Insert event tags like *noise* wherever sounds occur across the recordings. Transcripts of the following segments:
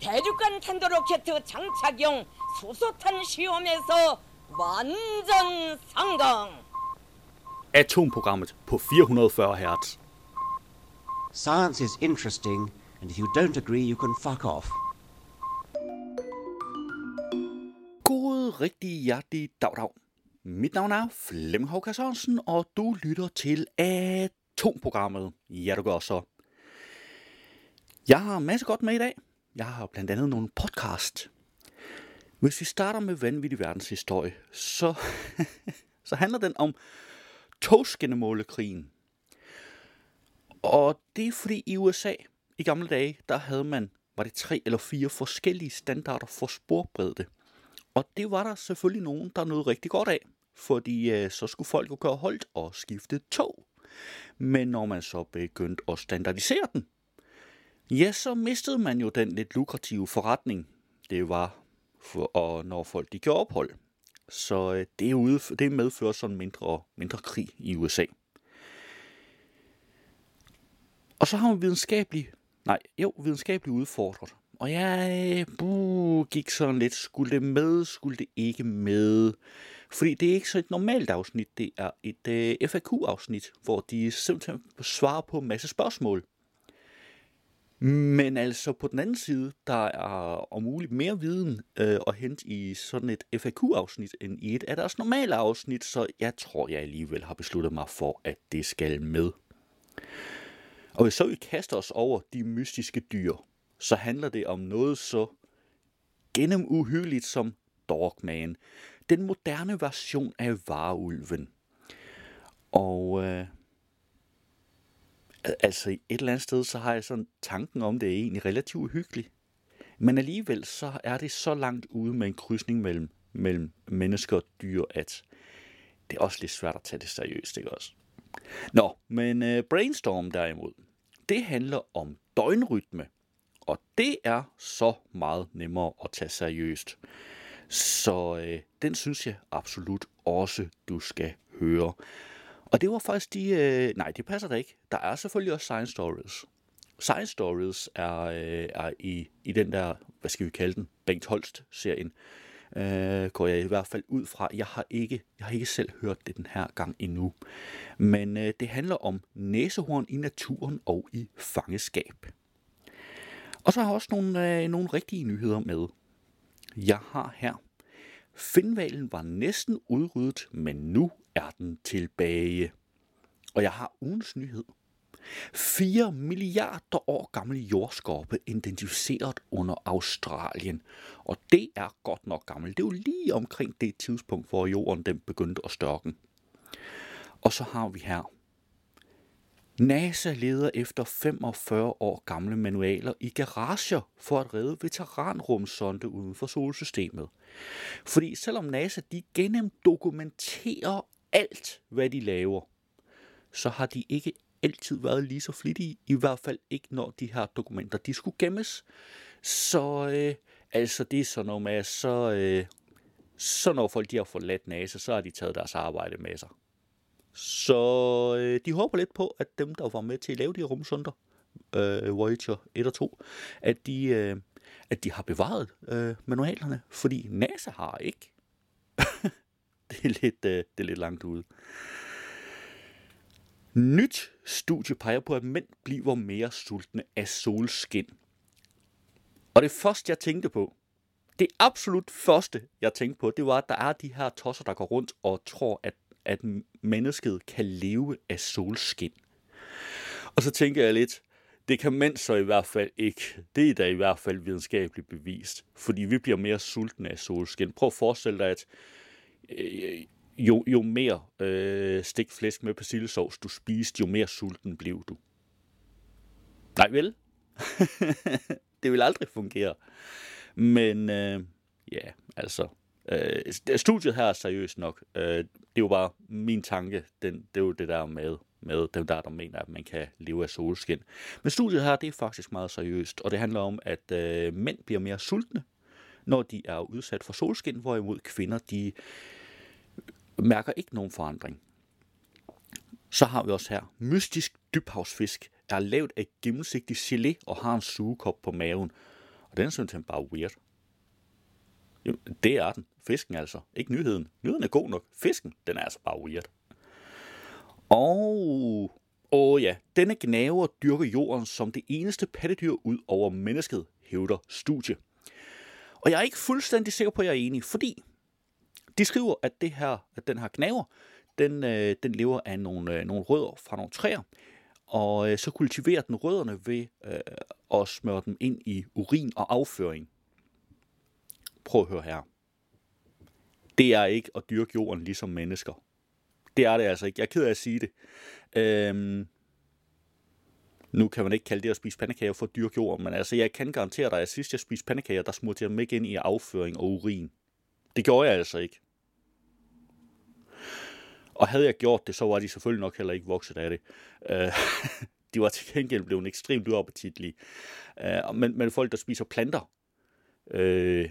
대륙간 탄도로켓 장착용 수소탄 시험에서 완전 성공. Atomprogrammet på 440 Hz. Science is interesting, and if you don't agree, you can fuck off. God rigtig hjertelig dag dag. Mit navn er Flemming Håkka Sørensen, og du lytter til Atomprogrammet. Ja, du gør så. Jeg har masser godt med i dag. Jeg har blandt andet nogle podcast. Hvis vi starter med vanvittig verdenshistorie, så, *laughs* så handler den om togskinnemålekrigen. Og det er fordi i USA i gamle dage, der havde man, var det tre eller fire forskellige standarder for sporbredde. Og det var der selvfølgelig nogen, der nåede rigtig godt af, fordi øh, så skulle folk jo køre holdt og skifte tog. Men når man så begyndte at standardisere den, ja, så mistede man jo den lidt lukrative forretning. Det var, for, og når folk de gjorde ophold. Så øh, det, ude, det medfører sådan mindre, mindre krig i USA. Og så har man videnskabelig, nej, jo, videnskabelig udfordret. Og jeg øh, buh, gik sådan lidt, skulle det med, skulle det ikke med? Fordi det er ikke så et normalt afsnit, det er et øh, FAQ-afsnit, hvor de simpelthen svarer på en masse spørgsmål. Men altså på den anden side, der er om muligt mere viden øh, at hente i sådan et FAQ-afsnit end i et af deres normale afsnit, så jeg tror, jeg alligevel har besluttet mig for, at det skal med. Og hvis så vi kaster os over de mystiske dyr, så handler det om noget så gennem uhyggeligt som Dogman. Den moderne version af varulven. Og øh, altså et eller andet sted, så har jeg sådan tanken om, det er egentlig relativt uhyggeligt. Men alligevel så er det så langt ude med en krydsning mellem, mellem mennesker og dyr, at det er også lidt svært at tage det seriøst, ikke også? Nå, men uh, Brainstorm derimod, det handler om døgnrytme. Og det er så meget nemmere at tage seriøst. Så øh, den synes jeg absolut også, du skal høre. Og det var faktisk de... Øh, nej, det passer da ikke. Der er selvfølgelig også Science Stories. Science Stories er, øh, er i, i den der, hvad skal vi kalde den, Bengt Holst-serien. Øh, går jeg i hvert fald ud fra. Jeg har ikke, jeg har ikke selv hørt det den her gang endnu. Men øh, det handler om næsehorn i naturen og i fangeskab. Og så har jeg også nogle, øh, nogle rigtige nyheder med. Jeg har her. Finvalen var næsten udryddet, men nu er den tilbage. Og jeg har ugens nyhed. 4 milliarder år gammel jordskorpe identificeret under Australien. Og det er godt nok gammelt. Det er jo lige omkring det tidspunkt, hvor jorden den begyndte at størke. Og så har vi her NASA leder efter 45 år gamle manualer i garager for at redde veteranrumsonde uden for solsystemet. Fordi selvom NASA de gennemdokumenterer alt, hvad de laver, så har de ikke altid været lige så flittige, i hvert fald ikke når de her dokumenter de skulle gemmes. Så øh, altså det er sådan noget med, så, øh, så når folk de har forladt NASA, så har de taget deres arbejde med sig. Så øh, de håber lidt på, at dem, der var med til at lave de rumsunder, øh, Voyager 1 og 2, at de, øh, at de har bevaret øh, manualerne, fordi NASA har ikke. *laughs* det, er lidt, øh, det er lidt langt ude. Nyt studie peger på, at mænd bliver mere sultne af solskin. Og det første, jeg tænkte på, det absolut første, jeg tænkte på, det var, at der er de her tosser, der går rundt og tror, at at mennesket kan leve af solskin. Og så tænker jeg lidt, det kan mænd så i hvert fald ikke. Det er da i hvert fald videnskabeligt bevist. Fordi vi bliver mere sultne af solskin. Prøv at forestille dig, at øh, jo, jo mere øh, stegt flæsk med persillesovs du spiste, jo mere sulten blev du. Nej vel? *laughs* det vil aldrig fungere. Men øh, ja, altså, Øh, studiet her er seriøst nok. Øh, det er jo bare min tanke. Den, det er jo det der med, med dem der, der mener, at man kan leve af solskin. Men studiet her, det er faktisk meget seriøst, og det handler om, at øh, mænd bliver mere sultne, når de er udsat for solskin, hvorimod kvinder, de mærker ikke nogen forandring. Så har vi også her, mystisk dybhavsfisk er lavet af gennemsigtig gelé og har en sugekop på maven. Og den synes han bare weird. Jo, det er den. Fisken altså. Ikke nyheden. Nyheden er god nok. Fisken, den er altså bare weird. Og... Åh ja, denne gnaver dyrker jorden som det eneste pattedyr ud over mennesket, hævder studie. Og jeg er ikke fuldstændig sikker på, at jeg er enig, fordi de skriver, at, det her, at den her knaver, den, øh, den lever af nogle, øh, nogle rødder fra nogle træer, og øh, så kultiverer den rødderne ved øh, at smøre dem ind i urin og afføring. Prøv at høre her. Det er ikke at dyrke jorden ligesom mennesker. Det er det altså ikke. Jeg er ked af at sige det. Øhm, nu kan man ikke kalde det at spise pandekager for dyrke jorden, men altså jeg kan garantere dig, at sidst jeg spiste pandekager, der smurte jeg dem ikke ind i afføring og urin. Det gjorde jeg altså ikke. Og havde jeg gjort det, så var de selvfølgelig nok heller ikke vokset af det. Øh, *laughs* de var til gengæld blevet ekstremt uappetitlige. Øh, men, men folk, der spiser planter, øh,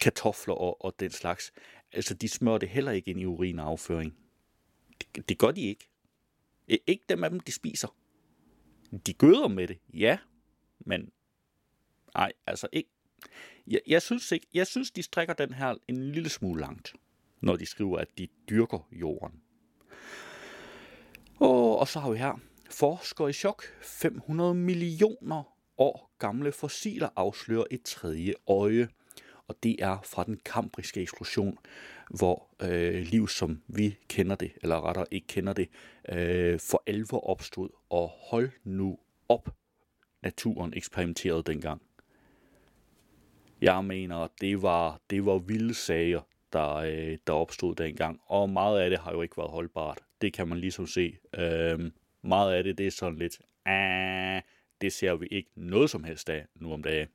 kartofler og, og den slags, altså de smører det heller ikke ind i urin og afføring. Det, det gør de ikke. Ikke dem af dem, de spiser. De gøder med det, ja, men nej, altså ikke. Jeg, jeg, synes ikke, jeg synes, de strækker den her en lille smule langt når de skriver, at de dyrker jorden. Og, og så har vi her, forskere i chok, 500 millioner år gamle fossiler afslører et tredje øje. Og det er fra den kambriske eksplosion, hvor øh, liv, som vi kender det, eller rettere ikke kender det, øh, for alvor opstod. Og hold nu op, naturen eksperimenterede dengang. Jeg mener, det var, det var vilde sager, der, øh, der opstod dengang. Og meget af det har jo ikke været holdbart. Det kan man ligesom se. Øh, meget af det, det er sådan lidt, ah, det ser vi ikke noget som helst af nu om dagen.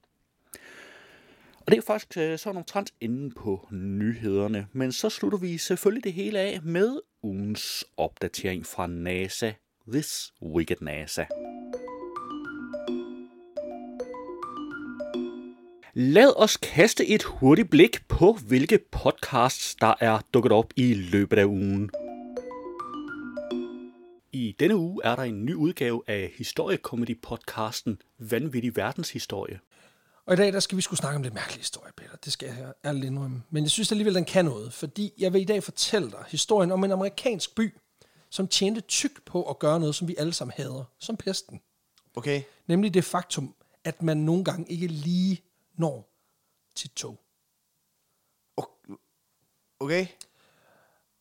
Og det er faktisk øh, sådan omtrent inde på nyhederne. Men så slutter vi selvfølgelig det hele af med ugens opdatering fra NASA. This Week Wicked NASA. Lad os kaste et hurtigt blik på, hvilke podcasts, der er dukket op i løbet af ugen. I denne uge er der en ny udgave af historiekomedy-podcasten Vanvittig Verdenshistorie. Og i dag der skal vi skulle snakke om det mærkelige historie, Peter. Det skal jeg ærligt indrømme. Men jeg synes alligevel, den kan noget, fordi jeg vil i dag fortælle dig historien om en amerikansk by, som tjente tyk på at gøre noget, som vi alle sammen hader, som pesten. Okay. Nemlig det faktum, at man nogle gange ikke lige når til tog. Okay.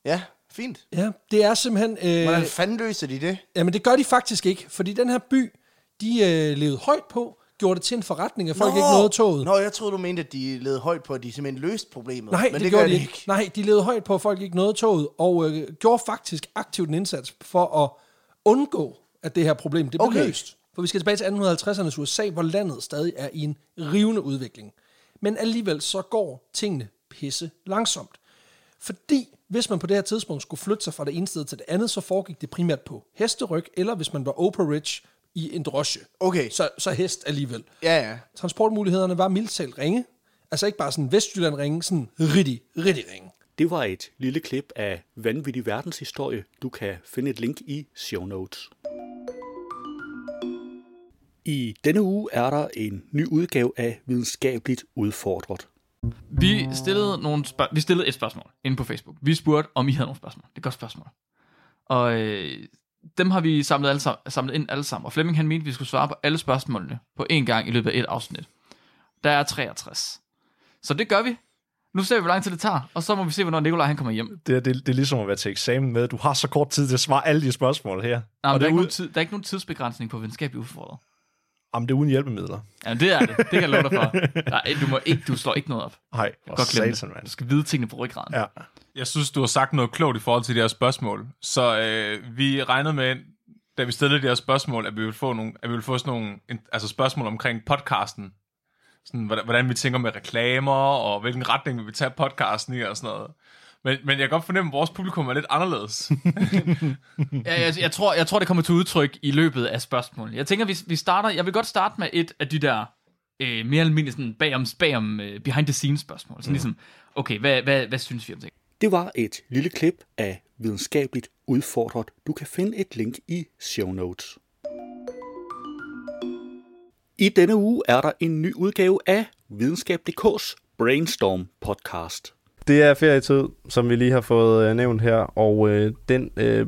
Ja, fint. Ja, det er simpelthen... Øh, Hvordan fanden løser de det? Jamen, det gør de faktisk ikke, fordi den her by, de øh, levede højt på, gjorde det til en forretning, at folk ikke nåede toget. Nå, jeg troede, du mente, at de levede højt på, at de simpelthen løste problemet. Nej, Men det, det, gjorde gør de ikke. Nej, de levede højt på, at folk ikke nåede toget, og øh, gjorde faktisk aktivt en indsats for at undgå, at det her problem det blev Okay. løst. For vi skal tilbage til 1850'ernes USA, hvor landet stadig er i en rivende udvikling. Men alligevel så går tingene pisse langsomt. Fordi hvis man på det her tidspunkt skulle flytte sig fra det ene sted til det andet, så foregik det primært på hesteryg, eller hvis man var Oprah Rich i en drosje. Okay. Så, så hest alligevel. Ja, ja. Transportmulighederne var mildt talt ringe. Altså ikke bare sådan Vestjylland ringe, sådan rigtig, rigtig ringe. Det var et lille klip af Vanvittig Verdenshistorie. Du kan finde et link i show notes. I denne uge er der en ny udgave af Videnskabeligt Udfordret. Vi stillede, nogle spørg- vi stillede et spørgsmål inde på Facebook. Vi spurgte, om I havde nogle spørgsmål. Det er et godt spørgsmål. Og øh, dem har vi samlet, alle, sam- samlet ind alle sammen. Og Flemming han mente, at vi skulle svare på alle spørgsmålene på én gang i løbet af et afsnit. Der er 63. Så det gør vi. Nu ser vi, hvor lang tid det tager, og så må vi se, hvornår Nikolaj han kommer hjem. Det, er- det, det er ligesom at være til eksamen med, du har så kort tid til at svare alle de spørgsmål her. Nej, og men der, er nogen tid, der er ikke nogen tidsbegrænsning på videnskabelig udfordret. Jamen, det er uden hjælpemidler. Ja, det er det. Det kan jeg love dig for. Nej, du, må ikke, du slår ikke noget op. Nej, hvor Godt glemme satan, mand. Du skal vide tingene på ryggraden. Ja. Jeg synes, du har sagt noget klogt i forhold til de her spørgsmål. Så øh, vi regnede med, da vi stillede de her spørgsmål, at vi ville få, nogle, at vi ville få sådan nogle en- altså spørgsmål omkring podcasten. Sådan, hvordan, hvordan vi tænker med reklamer, og hvilken retning vi vil tage podcasten i, og sådan noget. Men, men jeg kan godt fornemme, at vores publikum er lidt anderledes. *laughs* Ja, jeg, jeg, tror, jeg tror, det kommer til udtryk i løbet af spørgsmål. Jeg tænker, vi, vi starter... Jeg vil godt starte med et af de der øh, mere almindelige sådan bagom, bagom uh, behind the scenes spørgsmål. Sådan ligesom, okay, hvad, hvad, hvad synes vi om det? Det var et lille klip af Videnskabeligt Udfordret. Du kan finde et link i show notes. I denne uge er der en ny udgave af Videnskab.dk's Brainstorm podcast. Det er ferietid, som vi lige har fået øh, nævnt her, og øh, den øh,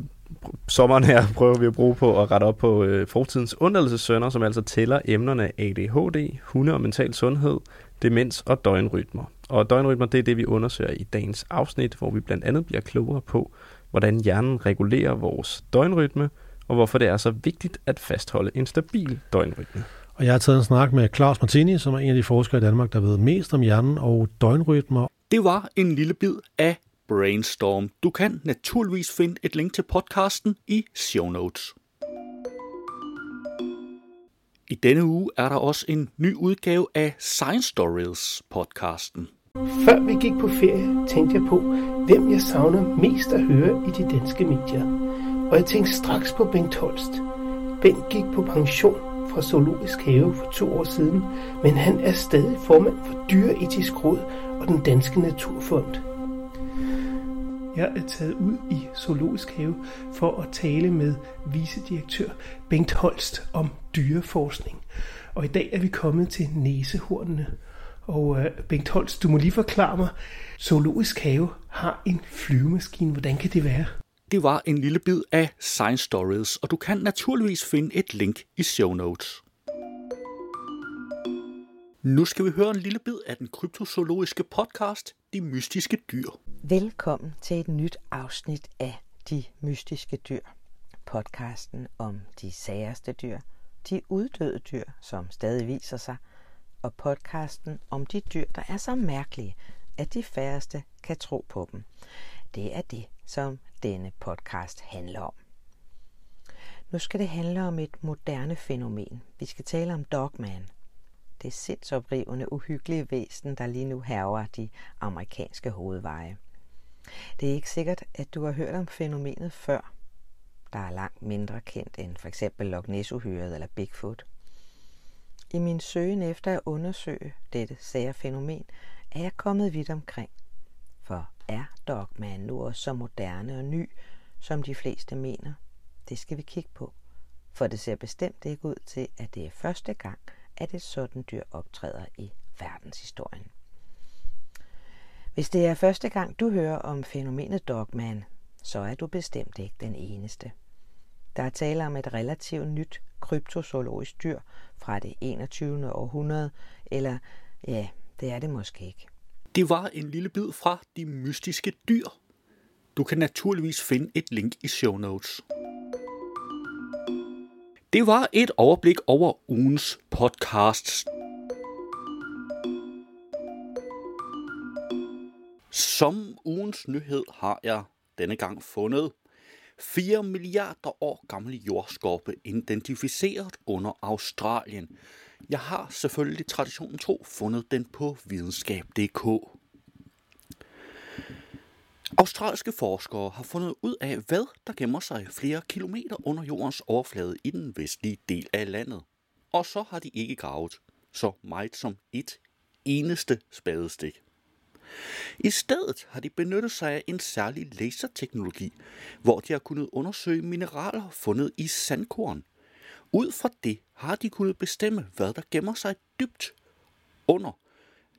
sommeren her *laughs* prøver vi at bruge på at rette op på øh, fortidens undladelsessønder, som altså tæller emnerne ADHD, hunde og mental sundhed, demens og døgnrytmer. Og døgnrytmer, det er det, vi undersøger i dagens afsnit, hvor vi blandt andet bliver klogere på, hvordan hjernen regulerer vores døgnrytme, og hvorfor det er så vigtigt at fastholde en stabil døgnrytme. Og jeg har taget en snak med Claus Martini, som er en af de forskere i Danmark, der ved mest om hjernen og døgnrytmer. Det var en lille bid af Brainstorm. Du kan naturligvis finde et link til podcasten i show notes. I denne uge er der også en ny udgave af Science Stories podcasten. Før vi gik på ferie, tænkte jeg på, hvem jeg savner mest at høre i de danske medier. Og jeg tænkte straks på Bengt Holst. Bengt gik på pension fra Zoologisk Have for to år siden, men han er stadig formand for Dyreetisk Råd og den Danske Naturfond. Jeg er taget ud i Zoologisk Have for at tale med vicedirektør Bengt Holst om dyreforskning. Og i dag er vi kommet til næsehornene. Og øh, Bengt Holst, du må lige forklare mig, Zoologisk Have har en flyvemaskine. Hvordan kan det være? Det var en lille bid af Science Stories, og du kan naturligvis finde et link i show notes. Nu skal vi høre en lille bid af den kryptozoologiske podcast, De Mystiske Dyr. Velkommen til et nyt afsnit af De Mystiske Dyr. Podcasten om de særste dyr, de uddøde dyr, som stadig viser sig, og podcasten om de dyr, der er så mærkelige, at de færreste kan tro på dem. Det er det, som denne podcast handler om. Nu skal det handle om et moderne fænomen. Vi skal tale om Dogman. Det sindsoprivende, uhyggelige væsen, der lige nu hærger de amerikanske hovedveje. Det er ikke sikkert, at du har hørt om fænomenet før. Der er langt mindre kendt end for eksempel Loch ness eller Bigfoot. I min søgen efter at undersøge dette sære fænomen, er jeg kommet vidt omkring. For er Dogman nu også så moderne og ny, som de fleste mener? Det skal vi kigge på. For det ser bestemt ikke ud til, at det er første gang, at et sådan dyr optræder i verdenshistorien. Hvis det er første gang, du hører om fænomenet Dogman, så er du bestemt ikke den eneste. Der er tale om et relativt nyt kryptozoologisk dyr fra det 21. århundrede, eller ja, det er det måske ikke. Det var en lille bid fra De Mystiske Dyr. Du kan naturligvis finde et link i show notes. Det var et overblik over ugens podcasts. Som ugens nyhed har jeg denne gang fundet 4 milliarder år gammel jordskorpe identificeret under Australien. Jeg har selvfølgelig traditionen tro fundet den på videnskab.dk. Australske forskere har fundet ud af, hvad der gemmer sig flere kilometer under jordens overflade i den vestlige del af landet. Og så har de ikke gravet så meget som et eneste spadestik. I stedet har de benyttet sig af en særlig laserteknologi, hvor de har kunnet undersøge mineraler fundet i sandkorn. Ud fra det har de kunnet bestemme, hvad der gemmer sig dybt under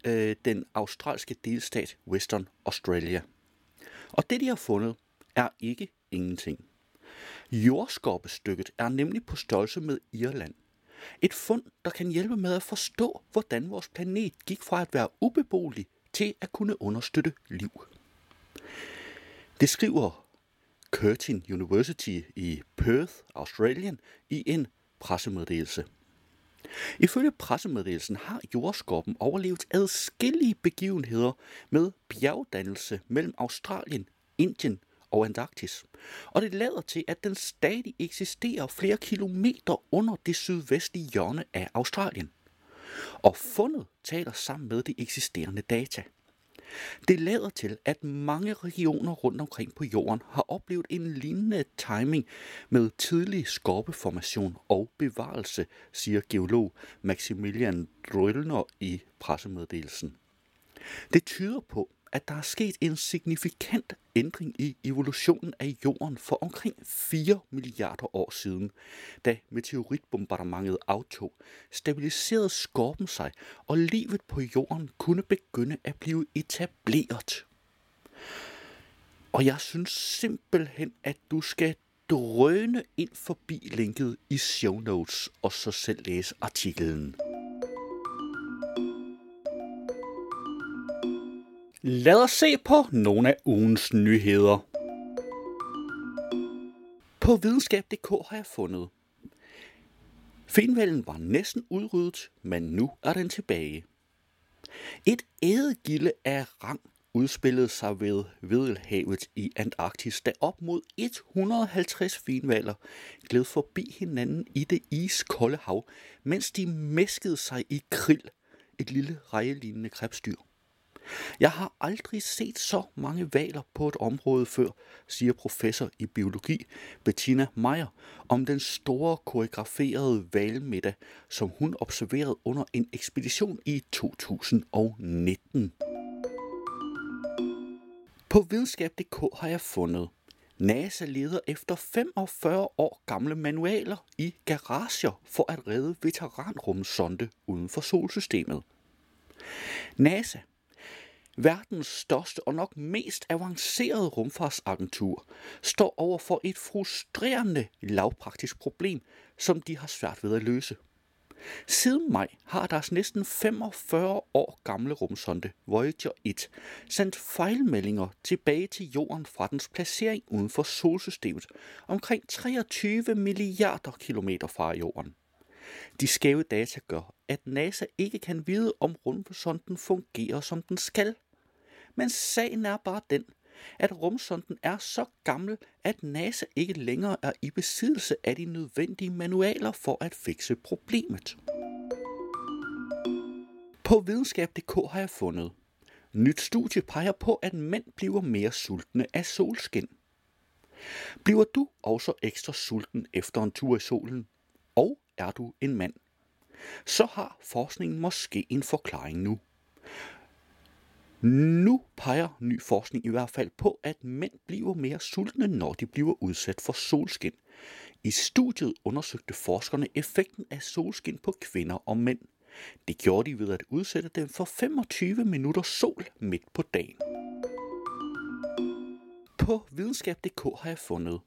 øh, den australske delstat Western Australia. Og det, de har fundet, er ikke ingenting. Jordskorpestykket er nemlig på størrelse med Irland. Et fund, der kan hjælpe med at forstå, hvordan vores planet gik fra at være ubeboelig til at kunne understøtte liv. Det skriver Curtin University i Perth, Australien, i en pressemeddelelse. Ifølge pressemeddelelsen har jordskorpen overlevet adskillige begivenheder med bjergdannelse mellem Australien, Indien og Antarktis. Og det lader til, at den stadig eksisterer flere kilometer under det sydvestlige hjørne af Australien. Og fundet taler sammen med de eksisterende data. Det lader til, at mange regioner rundt omkring på jorden har oplevet en lignende timing med tidlig skorpeformation og bevarelse, siger geolog Maximilian Drøllner i pressemeddelelsen. Det tyder på, at der er sket en signifikant ændring i evolutionen af jorden for omkring 4 milliarder år siden, da meteoritbombardementet aftog, stabiliserede skorpen sig, og livet på jorden kunne begynde at blive etableret. Og jeg synes simpelthen, at du skal drøne ind forbi linket i show notes, og så selv læse artiklen. Lad os se på nogle af ugens nyheder. På videnskab.dk har jeg fundet. Finvalen var næsten udryddet, men nu er den tilbage. Et ædegilde af rang udspillede sig ved Vedelhavet i Antarktis, da op mod 150 finvaler gled forbi hinanden i det iskolde hav, mens de mæskede sig i krill, et lille rejelignende krebsdyr. Jeg har aldrig set så mange valer på et område før, siger professor i biologi Bettina Meyer om den store koreograferede valmiddag, som hun observerede under en ekspedition i 2019. På videnskab.dk har jeg fundet, NASA leder efter 45 år gamle manualer i garager for at redde veteranrumsonde uden for solsystemet. NASA verdens største og nok mest avancerede rumfartsagentur, står over for et frustrerende lavpraktisk problem, som de har svært ved at løse. Siden maj har deres næsten 45 år gamle rumsonde Voyager 1 sendt fejlmeldinger tilbage til jorden fra dens placering uden for solsystemet, omkring 23 milliarder kilometer fra jorden. De skæve data gør, at NASA ikke kan vide, om rumsonden fungerer som den skal. Men sagen er bare den, at rumsonden er så gammel, at NASA ikke længere er i besiddelse af de nødvendige manualer for at fikse problemet. På videnskab.dk har jeg fundet. Nyt studie peger på, at mænd bliver mere sultne af solskin. Bliver du også ekstra sulten efter en tur i solen? Og er du en mand? Så har forskningen måske en forklaring nu. Nu peger ny forskning i hvert fald på, at mænd bliver mere sultne, når de bliver udsat for solskin. I studiet undersøgte forskerne effekten af solskin på kvinder og mænd. Det gjorde de ved at udsætte dem for 25 minutter sol midt på dagen. På videnskab.dk har jeg fundet.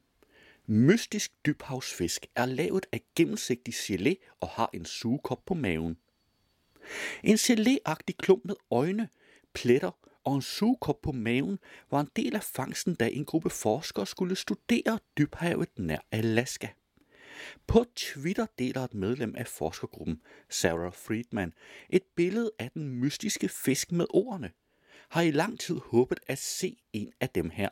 Mystisk dybhavsfisk er lavet af gennemsigtig gelé og har en sugekop på maven. En geléagtig klump med øjne, pletter og en sugekop på maven var en del af fangsten, da en gruppe forskere skulle studere dybhavet nær Alaska. På Twitter deler et medlem af forskergruppen, Sarah Friedman, et billede af den mystiske fisk med ordene. Har i lang tid håbet at se en af dem her.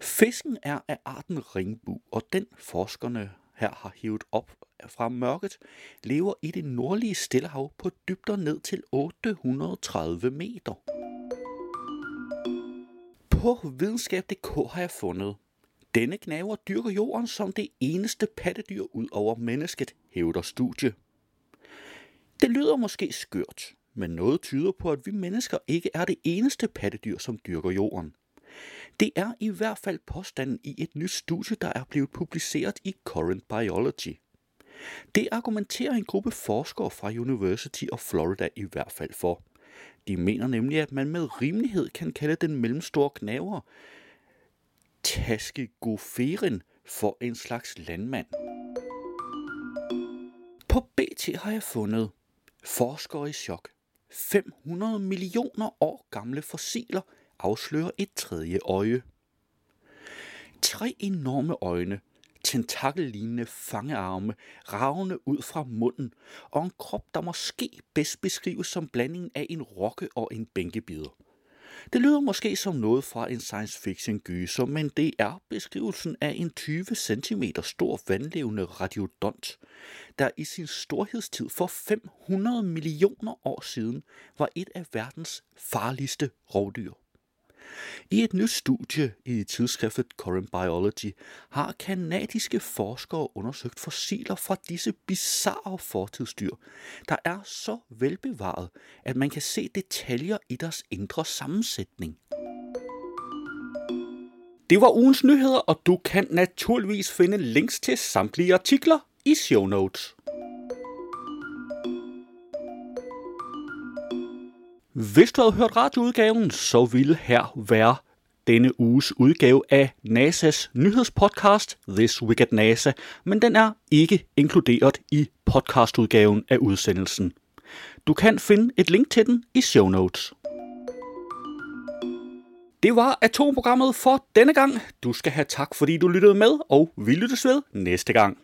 Fisken er af arten ringbu, og den forskerne her har hivet op fra mørket, lever i det nordlige Stillehav på dybder ned til 830 meter. På videnskab.dk har jeg fundet, denne knaver dyrker jorden som det eneste pattedyr ud over mennesket, hævder studie. Det lyder måske skørt, men noget tyder på, at vi mennesker ikke er det eneste pattedyr, som dyrker jorden. Det er i hvert fald påstanden i et nyt studie, der er blevet publiceret i Current Biology. Det argumenterer en gruppe forskere fra University of Florida i hvert fald for. De mener nemlig, at man med rimelighed kan kalde den mellemstore knaver Taskegoferin for en slags landmand. På BT har jeg fundet forskere i chok. 500 millioner år gamle fossiler afslører et tredje øje. Tre enorme øjne, tentakellignende fangearme, ravne ud fra munden, og en krop, der måske bedst beskrives som blandingen af en rokke og en bænkebider. Det lyder måske som noget fra en science fiction gyser, men det er beskrivelsen af en 20 cm stor vandlevende radiodont, der i sin storhedstid for 500 millioner år siden var et af verdens farligste rovdyr. I et nyt studie i tidsskriftet Current Biology har kanadiske forskere undersøgt fossiler fra disse bizarre fortidsdyr, der er så velbevaret, at man kan se detaljer i deres indre sammensætning. Det var ugens nyheder, og du kan naturligvis finde links til samtlige artikler i show notes. Hvis du havde hørt radioudgaven, så ville her være denne uges udgave af NASA's nyhedspodcast This Week at NASA, men den er ikke inkluderet i podcastudgaven af udsendelsen. Du kan finde et link til den i show notes. Det var atomprogrammet for denne gang. Du skal have tak, fordi du lyttede med, og vi lyttes ved næste gang.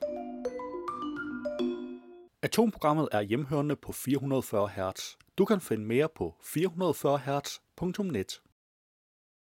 Atomprogrammet er hjemhørende på 440 Hz. Du kan finde mere på 440 Hz.net.